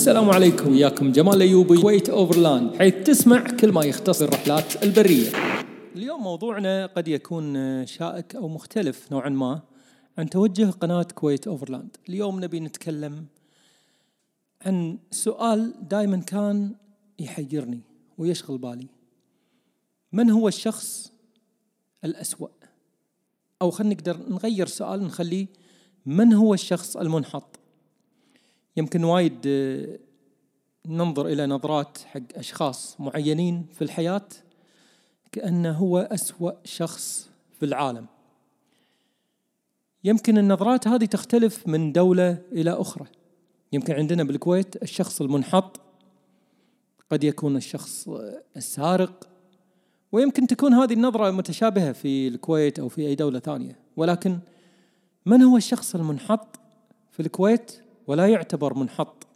السلام عليكم وياكم جمال الايوبي كويت Overland حيث تسمع كل ما يختص الرحلات البرية. اليوم موضوعنا قد يكون شائك أو مختلف نوعا ما عن توجه قناة كويت Overland. اليوم نبي نتكلم عن سؤال دائما كان يحيرني ويشغل بالي. من هو الشخص الأسوأ؟ أو خلينا نقدر نغير سؤال نخليه من هو الشخص المنحط؟ يمكن وايد آه، ننظر إلى نظرات حق أشخاص معينين في الحياة كأنه هو أسوأ شخص في العالم. يمكن النظرات هذه تختلف من دولة إلى أخرى. يمكن عندنا بالكويت الشخص المنحط قد يكون الشخص السارق ويمكن تكون هذه النظرة متشابهة في الكويت أو في أي دولة ثانية. ولكن من هو الشخص المنحط في الكويت؟ ولا يعتبر منحط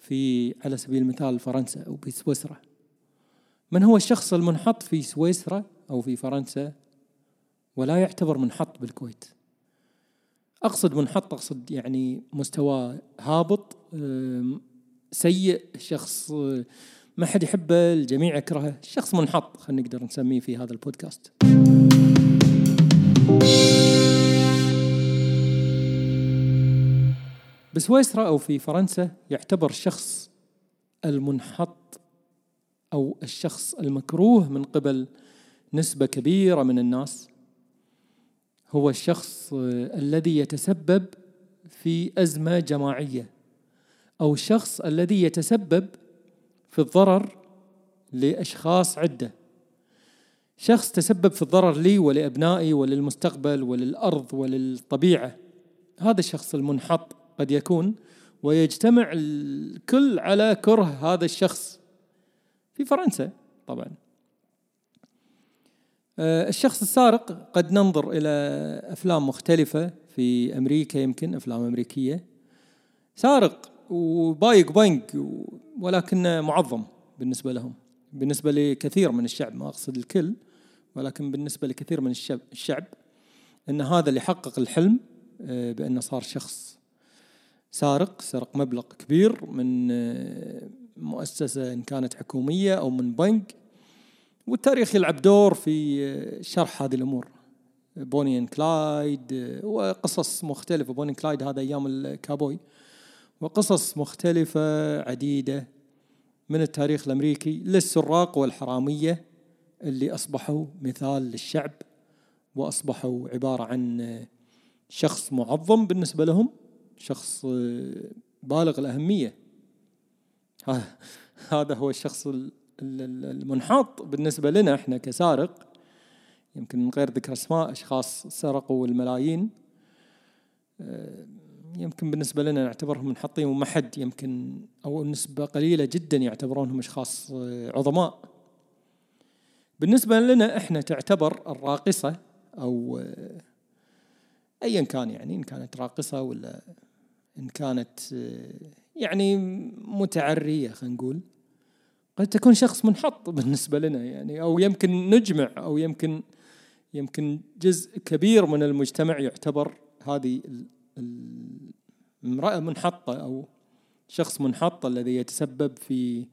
في على سبيل المثال فرنسا أو في سويسرا. من هو الشخص المنحط في سويسرا أو في فرنسا ولا يعتبر منحط بالكويت؟ أقصد منحط أقصد يعني مستوى هابط سيء شخص ما حد يحبه الجميع يكرهه. شخص منحط خلينا نقدر نسميه في هذا البودكاست. بسويسرا أو في فرنسا يعتبر الشخص المنحط أو الشخص المكروه من قبل نسبة كبيرة من الناس. هو الشخص الذي يتسبب في أزمة جماعية أو الشخص الذي يتسبب في الضرر لأشخاص عدة. شخص تسبب في الضرر لي ولأبنائي وللمستقبل وللأرض وللطبيعة هذا الشخص المنحط. قد يكون ويجتمع الكل على كره هذا الشخص. في فرنسا طبعا. آه، الشخص السارق قد ننظر إلى أفلام مختلفة في أمريكا يمكن أفلام أمريكية. سارق وبايق بنك ولكنه معظم بالنسبة لهم. بالنسبة لكثير من الشعب ما أقصد الكل ولكن بالنسبة لكثير من الشعب أن هذا اللي حقق الحلم آه، بأنه صار شخص سارق سرق مبلغ كبير من آه، مؤسسة إن كانت حكومية أو من بنك والتاريخ يلعب دور في آه، شرح هذه الأمور. بوني and كلايد وقصص مختلفة. بوني كلايد هذا أيام الكابوي. وقصص مختلفة عديدة من التاريخ الأمريكي للسراق والحرامية اللي أصبحوا مثال للشعب وأصبحوا عبارة عن شخص معظم بالنسبة لهم. شخص بالغ الأهمية. هذا هو الشخص المنحط بالنسبة لنا إحنا كسارق. يمكن من غير ذكر أسماء أشخاص سرقوا الملايين. يمكن بالنسبة لنا نعتبرهم منحطين وما حد يمكن أو نسبة قليلة جدا يعتبرونهم أشخاص آه، عظماء. بالنسبة لنا إحنا تعتبر الراقصة أو آه، أيا كان يعني إن كانت راقصة ولا إن كانت يعني متعرية خلينا نقول. قد تكون شخص منحط بالنسبة لنا يعني أو يمكن نجمع أو يمكن يمكن جزء كبير من المجتمع يعتبر هذه امرأة منحطة أو شخص منحط الذي يتسبب في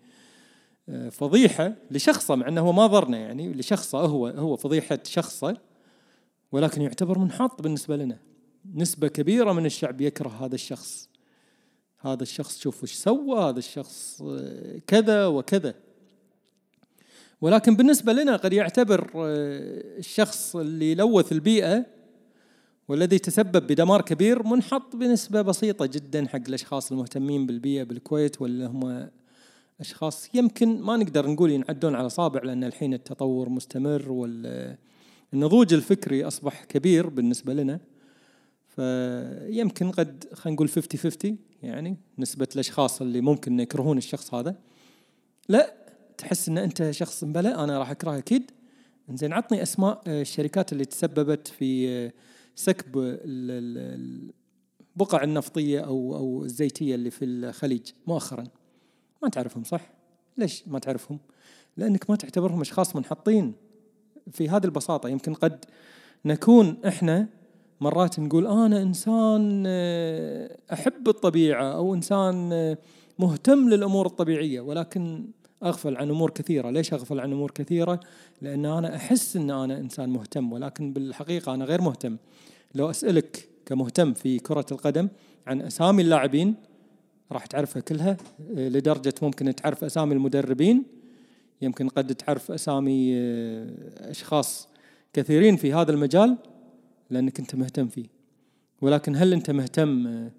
آه، فضيحة لشخصه مع أنه ما ضرنا يعني لشخصه هو هو فضيحة شخصه ولكن يعتبر منحط بالنسبة لنا. نسبة كبيرة من الشعب يكره هذا الشخص. هذا الشخص شوف وش سوى هذا الشخص آه، كذا وكذا. ولكن بالنسبة لنا قد يعتبر آه، الشخص اللي لوث البيئة والذي تسبب بدمار كبير منحط بنسبة بسيطة جدا حق الأشخاص المهتمين بالبيئة بالكويت واللي هم أشخاص يمكن ما نقدر نقول ينعدون على صابع لأن الحين التطور مستمر والنضوج الفكري أصبح كبير بالنسبة لنا. فيمكن قد خلينا نقول 50 50 يعني نسبة الأشخاص اللي ممكن يكرهون الشخص هذا لا تحس إن أنت شخص بلى أنا راح اكرهه أكيد زين عطني أسماء الشركات اللي تسببت في سكب البقع النفطية أو أو الزيتية اللي في الخليج مؤخرا ما تعرفهم صح؟ ليش ما تعرفهم؟ لأنك ما تعتبرهم أشخاص منحطين في هذه البساطة يمكن قد نكون إحنا مرات نقول أنا إنسان آه، أحب الطبيعة أو إنسان آه، مهتم للأمور الطبيعية ولكن أغفل عن أمور كثيرة، ليش أغفل عن أمور كثيرة؟ لأن أنا أحس إن أنا إنسان مهتم ولكن بالحقيقة أنا غير مهتم. لو أسألك كمهتم في كرة القدم عن أسامي اللاعبين راح تعرفها كلها لدرجة ممكن تعرف أسامي المدربين يمكن قد تعرف أسامي آه، أشخاص كثيرين في هذا المجال لأنك أنت مهتم فيه. ولكن هل أنت مهتم آه،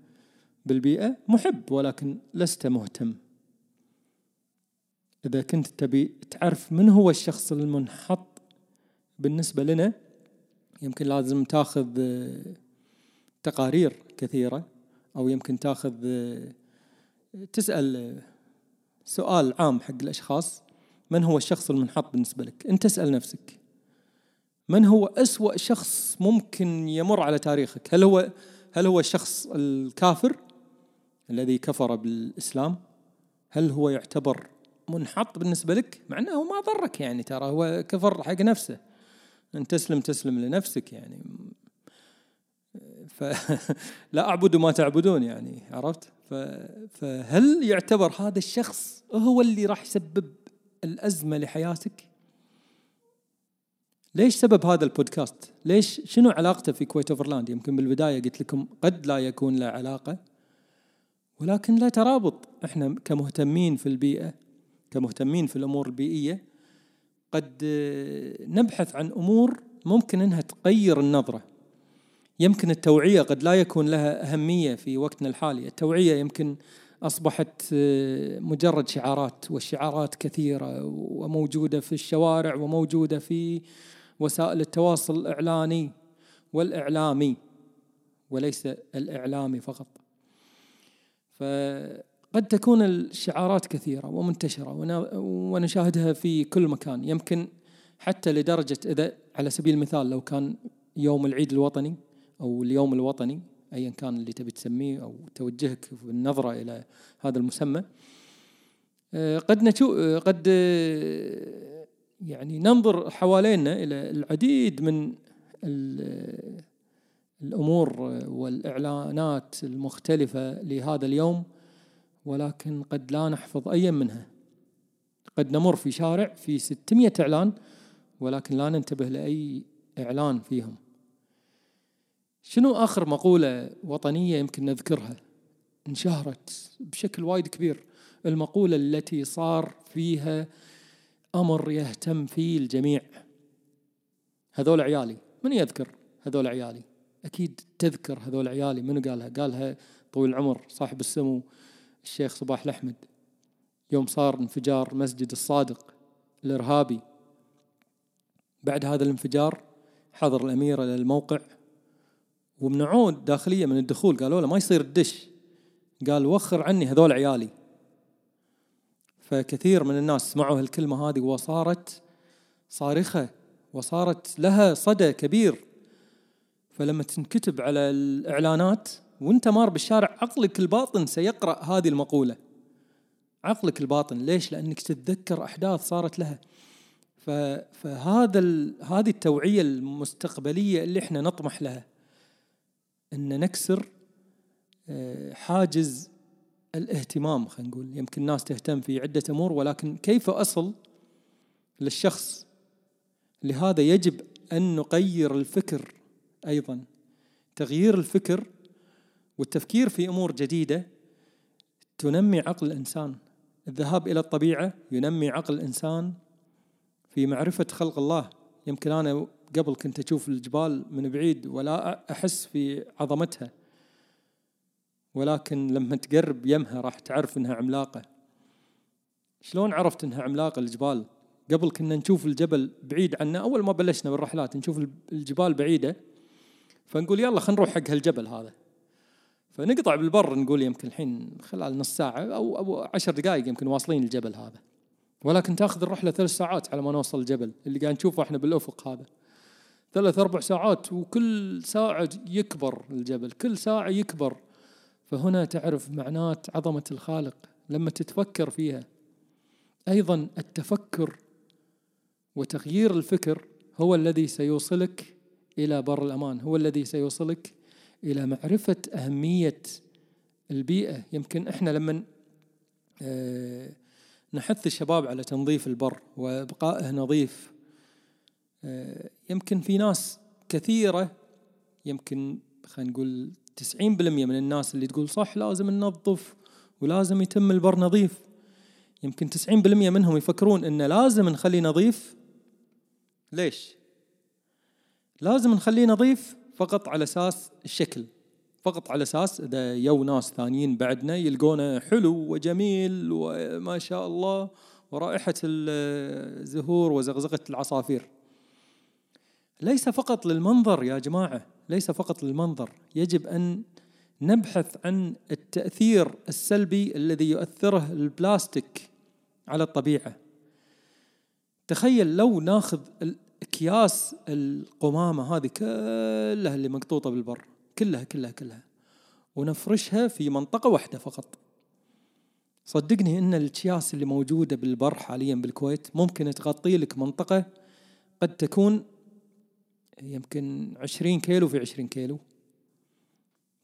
بالبيئة؟ محب ولكن لست مهتم. إذا كنت تبي تعرف من هو الشخص المنحط بالنسبة لنا يمكن لازم تاخذ آه، تقارير كثيرة أو يمكن تاخذ آه، تسأل سؤال عام حق الأشخاص من هو الشخص المنحط بالنسبة لك أنت اسأل نفسك من هو أسوأ شخص ممكن يمر على تاريخك؟ هل هو هل هو الشخص الكافر الذي كفر بالإسلام؟ هل هو يعتبر منحط بالنسبة لك؟ مع أنه ما ضرك يعني ترى هو كفر حق نفسه. أن تسلم تسلم لنفسك يعني. فلا أعبد ما تعبدون يعني عرفت؟ فهل يعتبر هذا الشخص هو اللي راح يسبب الأزمة لحياتك؟ ليش سبب هذا البودكاست؟ ليش شنو علاقته في كويت اوفرلاند يمكن بالبداية قلت لكم قد لا يكون له علاقة ولكن لا ترابط. إحنا كمهتمين في البيئة كمهتمين في الأمور البيئية قد نبحث عن أمور ممكن إنها تغير النظرة. يمكن التوعية قد لا يكون لها أهمية في وقتنا الحالي. التوعية يمكن أصبحت مجرد شعارات والشعارات كثيرة وموجودة في الشوارع وموجودة في وسائل التواصل الإعلاني والإعلامي وليس الإعلامي فقط. ف قد تكون الشعارات كثيرة ومنتشرة ونشاهدها في كل مكان. يمكن حتى لدرجة إذا على سبيل المثال لو كان يوم العيد الوطني أو اليوم الوطني أيا كان اللي تبي تسميه أو توجهك بالنظرة إلى هذا المسمى آه، قد نشو قد آه، يعني ننظر حوالينا إلى العديد من الأمور والإعلانات المختلفة لهذا اليوم ولكن قد لا نحفظ أي منها. قد نمر في شارع في 600 إعلان ولكن لا ننتبه لأي إعلان فيهم. شنو آخر مقولة وطنية يمكن نذكرها؟ انشهرت بشكل وايد كبير. المقولة التي صار فيها أمر يهتم فيه الجميع. هذول عيالي. من يذكر هذول عيالي؟ أكيد تذكر هذول عيالي. من قالها؟ قالها طويل العمر صاحب السمو الشيخ صباح الأحمد. يوم صار انفجار مسجد الصادق الإرهابي. بعد هذا الانفجار حضر الأمير إلى الموقع. ومنعوه داخلية من الدخول قالوا له ما يصير تدش قال وخر عني هذول عيالي. فكثير من الناس سمعوا هالكلمة هذه وصارت صارخة وصارت لها صدى كبير. فلما تنكتب على الإعلانات وانت مار بالشارع عقلك الباطن سيقرأ هذه المقولة. عقلك الباطن. ليش؟ لأنك تتذكر أحداث صارت لها. فهذا هذه التوعية المستقبلية اللي إحنا نطمح لها. إن نكسر آه، حاجز الاهتمام خلينا نقول. يمكن الناس تهتم في عدة أمور ولكن كيف أصل للشخص؟ لهذا يجب أن نغير الفكر أيضا. تغيير الفكر والتفكير في أمور جديدة تنمي عقل الإنسان. الذهاب إلى الطبيعة ينمي عقل الإنسان في معرفة خلق الله. يمكن أنا قبل كنت أشوف الجبال من بعيد ولا أحس في عظمتها. ولكن لما تقرب يمها راح تعرف إنها عملاقة. شلون عرفت إنها عملاقة الجبال؟ قبل كنا نشوف الجبل بعيد عنا أول ما بلشنا بالرحلات نشوف الجبال بعيدة فنقول يلا خلينا نروح حق هالجبل هذا. فنقطع بالبر نقول يمكن الحين خلال نص ساعة أو أو عشر دقائق يمكن واصلين الجبل هذا. ولكن تاخذ الرحلة ثلاث ساعات على ما نوصل الجبل اللي قاعد نشوفه إحنا بالأفق هذا. ثلاث أربع ساعات وكل ساعة يكبر الجبل كل ساعة يكبر. فهنا تعرف معنات عظمة الخالق لما تتفكر فيها. أيضا التفكر وتغيير الفكر هو الذي سيوصلك إلى بر الأمان هو الذي سيوصلك إلى معرفة أهمية البيئة. يمكن إحنا لما آه، نحث الشباب على تنظيف البر وإبقائه نظيف آه، يمكن في ناس كثيرة يمكن خلينا نقول 90% من الناس اللي تقول صح لازم ننظف ولازم يتم البر نظيف. يمكن 90% منهم يفكرون انه لازم نخليه نظيف. ليش؟ لازم نخليه نظيف فقط على أساس الشكل فقط على أساس إذا يو ناس ثانيين بعدنا يلقونه حلو وجميل وما شاء الله ورائحة الزهور وزغزغة العصافير. ليس فقط للمنظر يا جماعة ليس فقط للمنظر يجب أن نبحث عن التأثير السلبي الذي يؤثره البلاستيك على الطبيعة. تخيل لو ناخذ اكياس القمامة هذه كلها اللي مقطوطة بالبر كلها كلها كلها ونفرشها في منطقة واحدة فقط. صدقني إن الأكياس اللي موجودة بالبر حاليا بالكويت ممكن تغطي لك منطقة قد تكون يمكن 20 كيلو في 20 كيلو.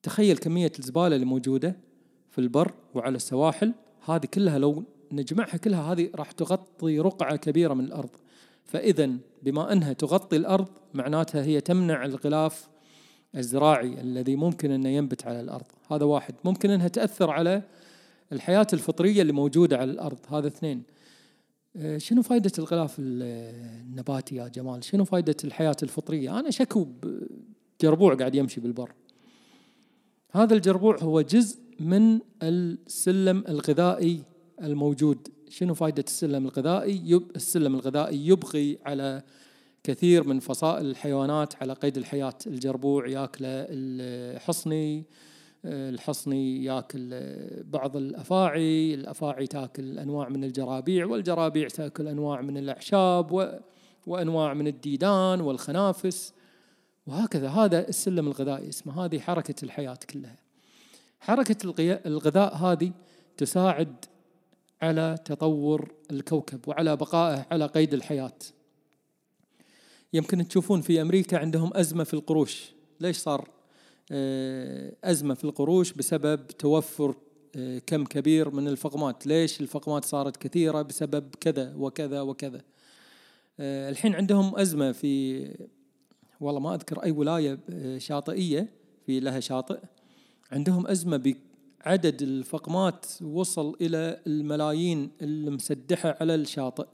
تخيل كمية الزبالة اللي موجودة في البر وعلى السواحل. هذه كلها لو نجمعها كلها هذه راح تغطي رقعة كبيرة من الأرض. فإذا بما أنها تغطي الأرض معناتها هي تمنع الغلاف الزراعي الذي ممكن أنه ينبت على الأرض. هذا واحد. ممكن أنها تأثر على الحياة الفطرية اللي موجودة على الأرض. هذا اثنين. شنو فائدة الغلاف النباتي يا جمال؟ شنو فائدة الحياة الفطرية؟ أنا شكو جربوع قاعد يمشي بالبر. هذا الجربوع هو جزء من السلم الغذائي الموجود. شنو فائدة السلم الغذائي؟ يب السلم الغذائي يبقي على كثير من فصائل الحيوانات على قيد الحياة. الجربوع ياكله الحصني الحصني ياكل بعض الأفاعي، الأفاعي تاكل أنواع من الجرابيع، والجرابيع تاكل أنواع من الأعشاب. وأنواع من الديدان والخنافس وهكذا هذا السلم الغذائي اسمه هذه حركة الحياة كلها. حركة الغذاء هذه تساعد على تطور الكوكب وعلى بقائه على قيد الحياة. يمكن تشوفون في أمريكا عندهم أزمة في القروش، ليش صار أزمة في القروش بسبب توفر آه، كم كبير من الفقمات. ليش الفقمات صارت كثيرة؟ بسبب كذا وكذا وكذا. آه، الحين عندهم أزمة في والله ما أذكر أي ولاية شاطئية في لها شاطئ. عندهم أزمة بعدد الفقمات وصل إلى الملايين المسدحة على الشاطئ.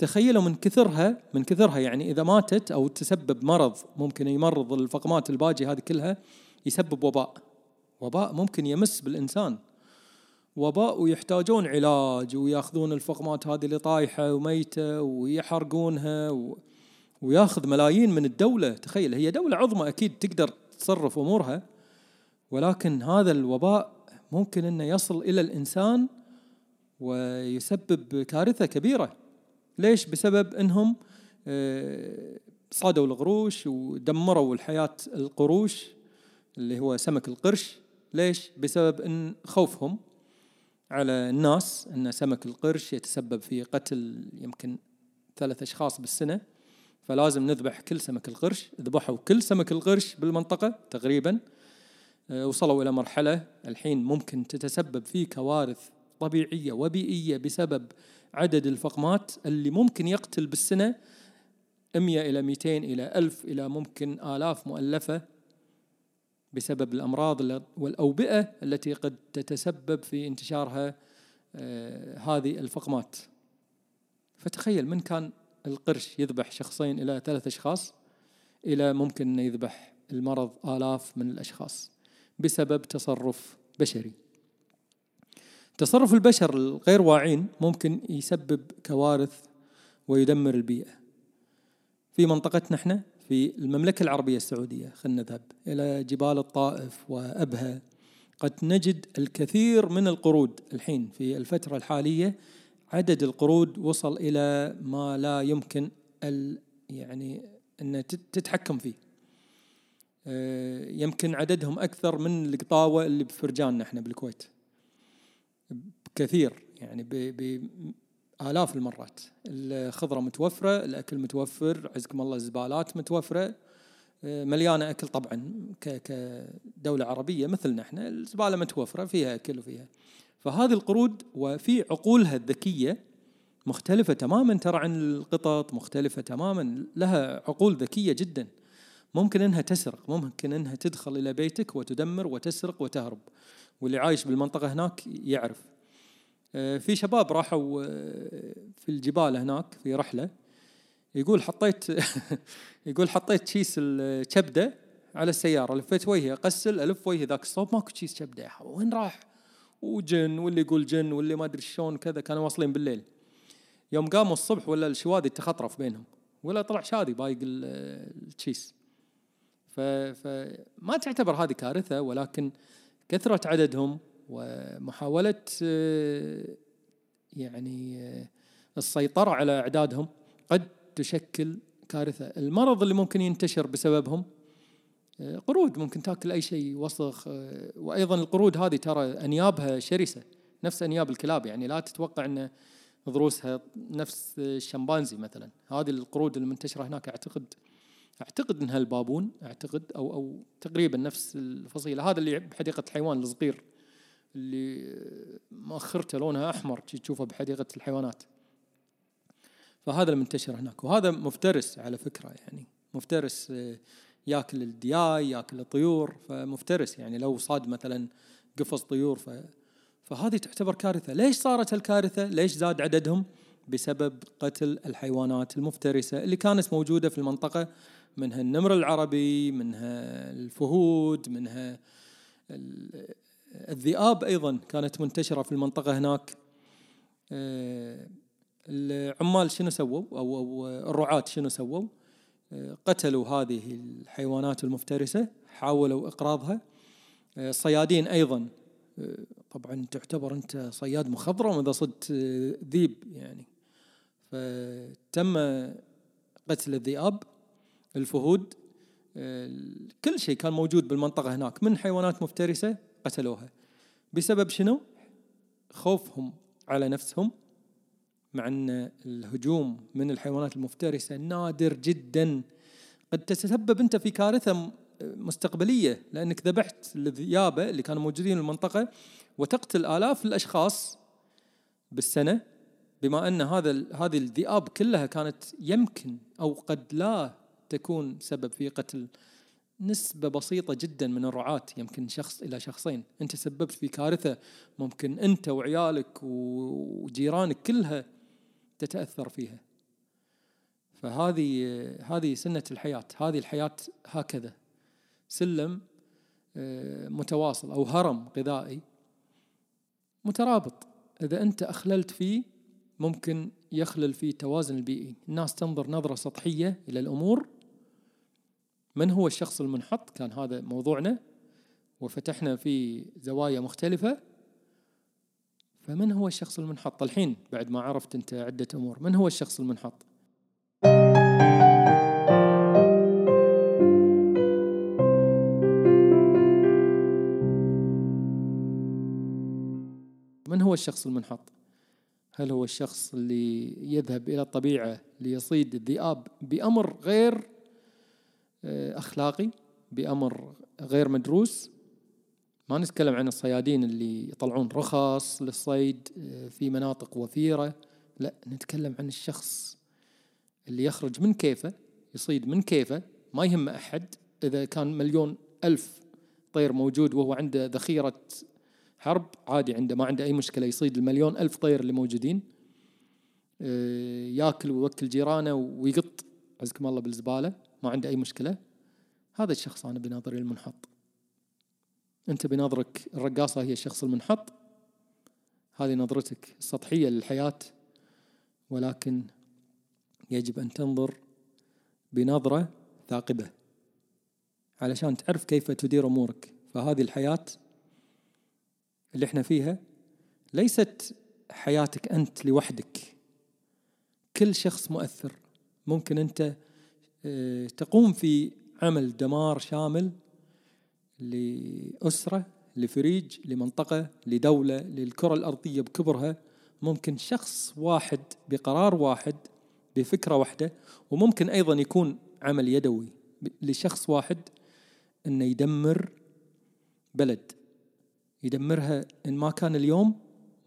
تخيلوا من كثرها من كثرها يعني إذا ماتت أو تسبب مرض ممكن يمرض الفقمات الباجي هذه كلها يسبب وباء. وباء ممكن يمس بالإنسان. وباء ويحتاجون علاج ويأخذون الفقمات هذه اللي طايحة وميتة ويحرقونها و... ويأخذ ملايين من الدولة. تخيل هي دولة عظمى أكيد تقدر تصرف أمورها ولكن هذا الوباء ممكن إنه يصل إلى الإنسان ويسبب كارثة كبيرة. ليش؟ بسبب إنهم آه، صادوا القروش ودمروا الحياة القروش اللي هو سمك القرش. ليش؟ بسبب إن خوفهم على الناس إن سمك القرش يتسبب في قتل يمكن ثلاث أشخاص بالسنة. فلازم نذبح كل سمك القرش. ذبحوا كل سمك القرش بالمنطقة تقريبا. آه، وصلوا إلى مرحلة الحين ممكن تتسبب في كوارث طبيعية وبيئية بسبب عدد الفقمات اللي ممكن يقتل بالسنة 100 إلى 200 إلى 1000 إلى ممكن آلاف مؤلفة بسبب الأمراض والأوبئة التي قد تتسبب في انتشارها آه، هذه الفقمات. فتخيل من كان القرش يذبح شخصين إلى ثلاث أشخاص إلى ممكن أن يذبح المرض آلاف من الأشخاص بسبب تصرف بشري. تصرف البشر الغير واعين ممكن يسبب كوارث ويدمر البيئة. في منطقتنا إحنا في المملكة العربية السعودية خلينا نذهب إلى جبال الطائف وأبها قد نجد الكثير من القرود الحين في الفترة الحالية. عدد القرود وصل إلى ما لا يمكن يعني أن تتحكم فيه. آه، يمكن عددهم أكثر من القطاوة اللي بفرجاننا إحنا بالكويت. كثير يعني بآلاف المرات. الخضرة متوفرة الأكل متوفر عزكم الله الزبالات متوفرة مليانة أكل طبعا كدولة عربية مثلنا إحنا الزبالة متوفرة فيها أكل وفيها. فهذه القرود وفي عقولها الذكية مختلفة تماما ترى عن القطط مختلفة تماما لها عقول ذكية جدا. ممكن إنها تسرق ممكن إنها تدخل إلى بيتك وتدمر وتسرق وتهرب. واللي عايش بالمنطقة هناك يعرف. آه، في شباب راحوا آه، في الجبال هناك في رحلة. يقول حطيت يقول حطيت كيس الكبده على السيارة لفيت وجهي اقسل ألف وجهي ذاك الصوب ماكو كيس كبدة. وين راح؟ وجن واللي يقول جن واللي ما أدري شلون كذا كانوا واصلين بالليل. يوم قاموا الصبح ولا الشوادي تخطرف بينهم. ولا طلع شادي بايق التشيس فما تعتبر هذه كارثة ولكن كثرة عددهم ومحاولة يعني السيطرة على أعدادهم قد تشكل كارثة. المرض اللي ممكن ينتشر بسببهم قرود ممكن تاكل أي شيء وسخ وأيضا القرود هذه ترى أنيابها شرسة نفس أنياب الكلاب يعني لا تتوقع أن ضروسها نفس الشمبانزي مثلا. هذه القرود المنتشرة هناك أعتقد أعتقد إنها البابون أعتقد أو أو تقريبا نفس الفصيلة. هذا اللي بحديقة الحيوان الصغير اللي مؤخرته لونها أحمر تشوفه بحديقة الحيوانات. فهذا المنتشر هناك. وهذا مفترس على فكرة يعني. مفترس ياكل الدياي ياكل الطيور فمفترس يعني. لو صاد مثلا قفص طيور ف فهذه تعتبر كارثة. ليش صارت الكارثه ليش زاد عددهم؟ بسبب قتل الحيوانات المفترسة اللي كانت موجودة في المنطقة منها النمر العربي منها الفهود منها الذئاب أيضا كانت منتشرة في المنطقة هناك. آه، العمال شنو سووا؟ أو الرعاة شنو سووا؟ آه، قتلوا هذه الحيوانات المفترسة حاولوا إقراضها. الصيادين آه، أيضا. طبعا تعتبر أنت صياد مخضرم إذا صدت ذيب يعني. فتم قتل الذئاب. الفهود كل شيء كان موجود بالمنطقة هناك من حيوانات مفترسة قتلوها بسبب شنو؟ خوفهم على نفسهم مع أن الهجوم من الحيوانات المفترسة نادر جدا قد تتسبب أنت في كارثة مستقبلية لأنك ذبحت الذيابة اللي كانوا موجودين في المنطقة وتقتل آلاف الأشخاص بالسنة بما أن هذا هذه الذئاب كلها كانت يمكن أو قد لا تكون سبب في قتل نسبة بسيطة جدا من الرعاة يمكن شخص إلى شخصين. أنت سببت في كارثة ممكن أنت وعيالك وجيرانك كلها تتأثر فيها. فهذه هذه سنة الحياة. هذه الحياة هكذا. سلم آه، متواصل أو هرم غذائي مترابط. إذا أنت أخللت فيه ممكن يخلل فيه التوازن البيئي. الناس تنظر نظرة سطحية إلى الأمور من هو الشخص المنحط؟ كان هذا موضوعنا. وفتحنا في زوايا مختلفة. فمن هو الشخص المنحط؟ الحين بعد ما عرفت أنت عدة أمور. من هو الشخص المنحط؟ من هو الشخص المنحط؟ هل هو الشخص اللي يذهب إلى الطبيعة ليصيد الذئاب بأمر غير أخلاقي بأمر غير مدروس. ما نتكلم عن الصيادين اللي يطلعون رخص للصيد آه، في مناطق وفيرة. لا نتكلم عن الشخص اللي يخرج من كيفه يصيد من كيفه ما يهم أحد. إذا كان مليون ألف طير موجود وهو عنده ذخيرة حرب عادي عنده ما عنده أي مشكلة يصيد المليون ألف طير اللي موجودين. آه، ياكل ويوكل جيرانه ويقط. عزكم الله بالزبالة. ما عنده أي مشكلة. هذا الشخص أنا بنظري المنحط. أنت بنظرك الرقاصة هي الشخص المنحط. هذه نظرتك السطحية للحياة. ولكن يجب أن تنظر بنظرة ثاقبة. علشان تعرف كيف تدير أمورك. فهذه الحياة اللي إحنا فيها ليست حياتك أنت لوحدك. كل شخص مؤثر. ممكن أنت تقوم في عمل دمار شامل لأسرة لفريج لمنطقة لدولة للكرة الأرضية بكبرها. ممكن شخص واحد بقرار واحد بفكرة واحدة. وممكن أيضا يكون عمل يدوي لشخص واحد أنه يدمر بلد. يدمرها إن ما كان اليوم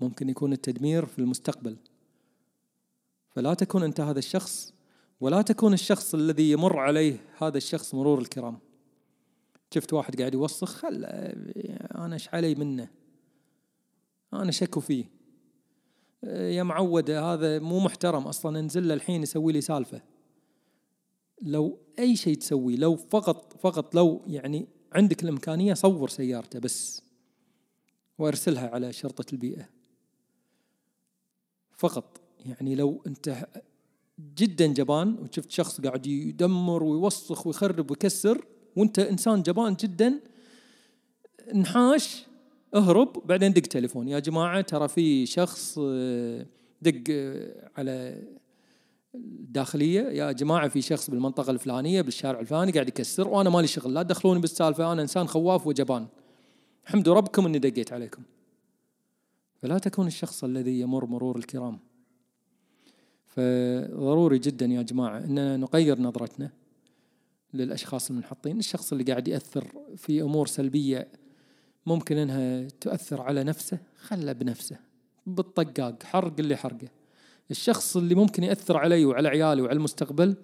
ممكن يكون التدمير في المستقبل. فلا تكون أنت هذا الشخص ولا تكون الشخص الذي يمر عليه هذا الشخص مرور الكرام. شفت واحد قاعد يوسخ خل أنا إيش علي منه؟ أنا شكو فيه. يا معود هذا مو محترم أصلا انزل له الحين يسوي لي سالفة. لو أي شيء تسوي لو فقط فقط لو يعني عندك الإمكانية صور سيارته بس وارسلها على شرطة البيئة. فقط يعني لو أنت جدا جبان وشفت شخص قاعد يدمر ويوسخ ويخرب ويكسر وانت إنسان جبان جدا انحاش اهرب بعدين دق تليفون. يا جماعة ترى في شخص آه، دق آه، على الداخلية. يا جماعة في شخص بالمنطقة الفلانية بالشارع الفلاني قاعد يكسر وأنا مالي شغل. لا تدخلوني بالسالفة أنا إنسان خواف وجبان. حمدوا ربكم إني دقيت عليكم. فلا تكون الشخص الذي يمر مرور الكرام. فضروري جدا يا جماعة ان نغير نظرتنا للأشخاص المنحطين الشخص اللي قاعد يأثر في أمور سلبية ممكن إنها تؤثر على نفسه خله بنفسه بالطقاق حرق اللي حرقه. الشخص اللي ممكن يأثر علي وعلى عيالي وعلى المستقبل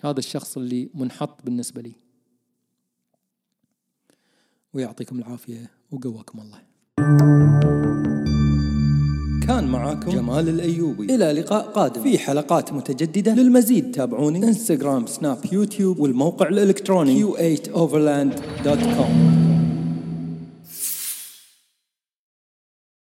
هذا الشخص اللي منحط بالنسبة لي. ويعطيكم العافية وقواكم الله. كان معاكم. جمال الأيوبي. إلى لقاء قادم. في حلقات متجددة للمزيد. تابعوني. انستغرام سناب يوتيوب والموقع الإلكتروني. Q8overland.com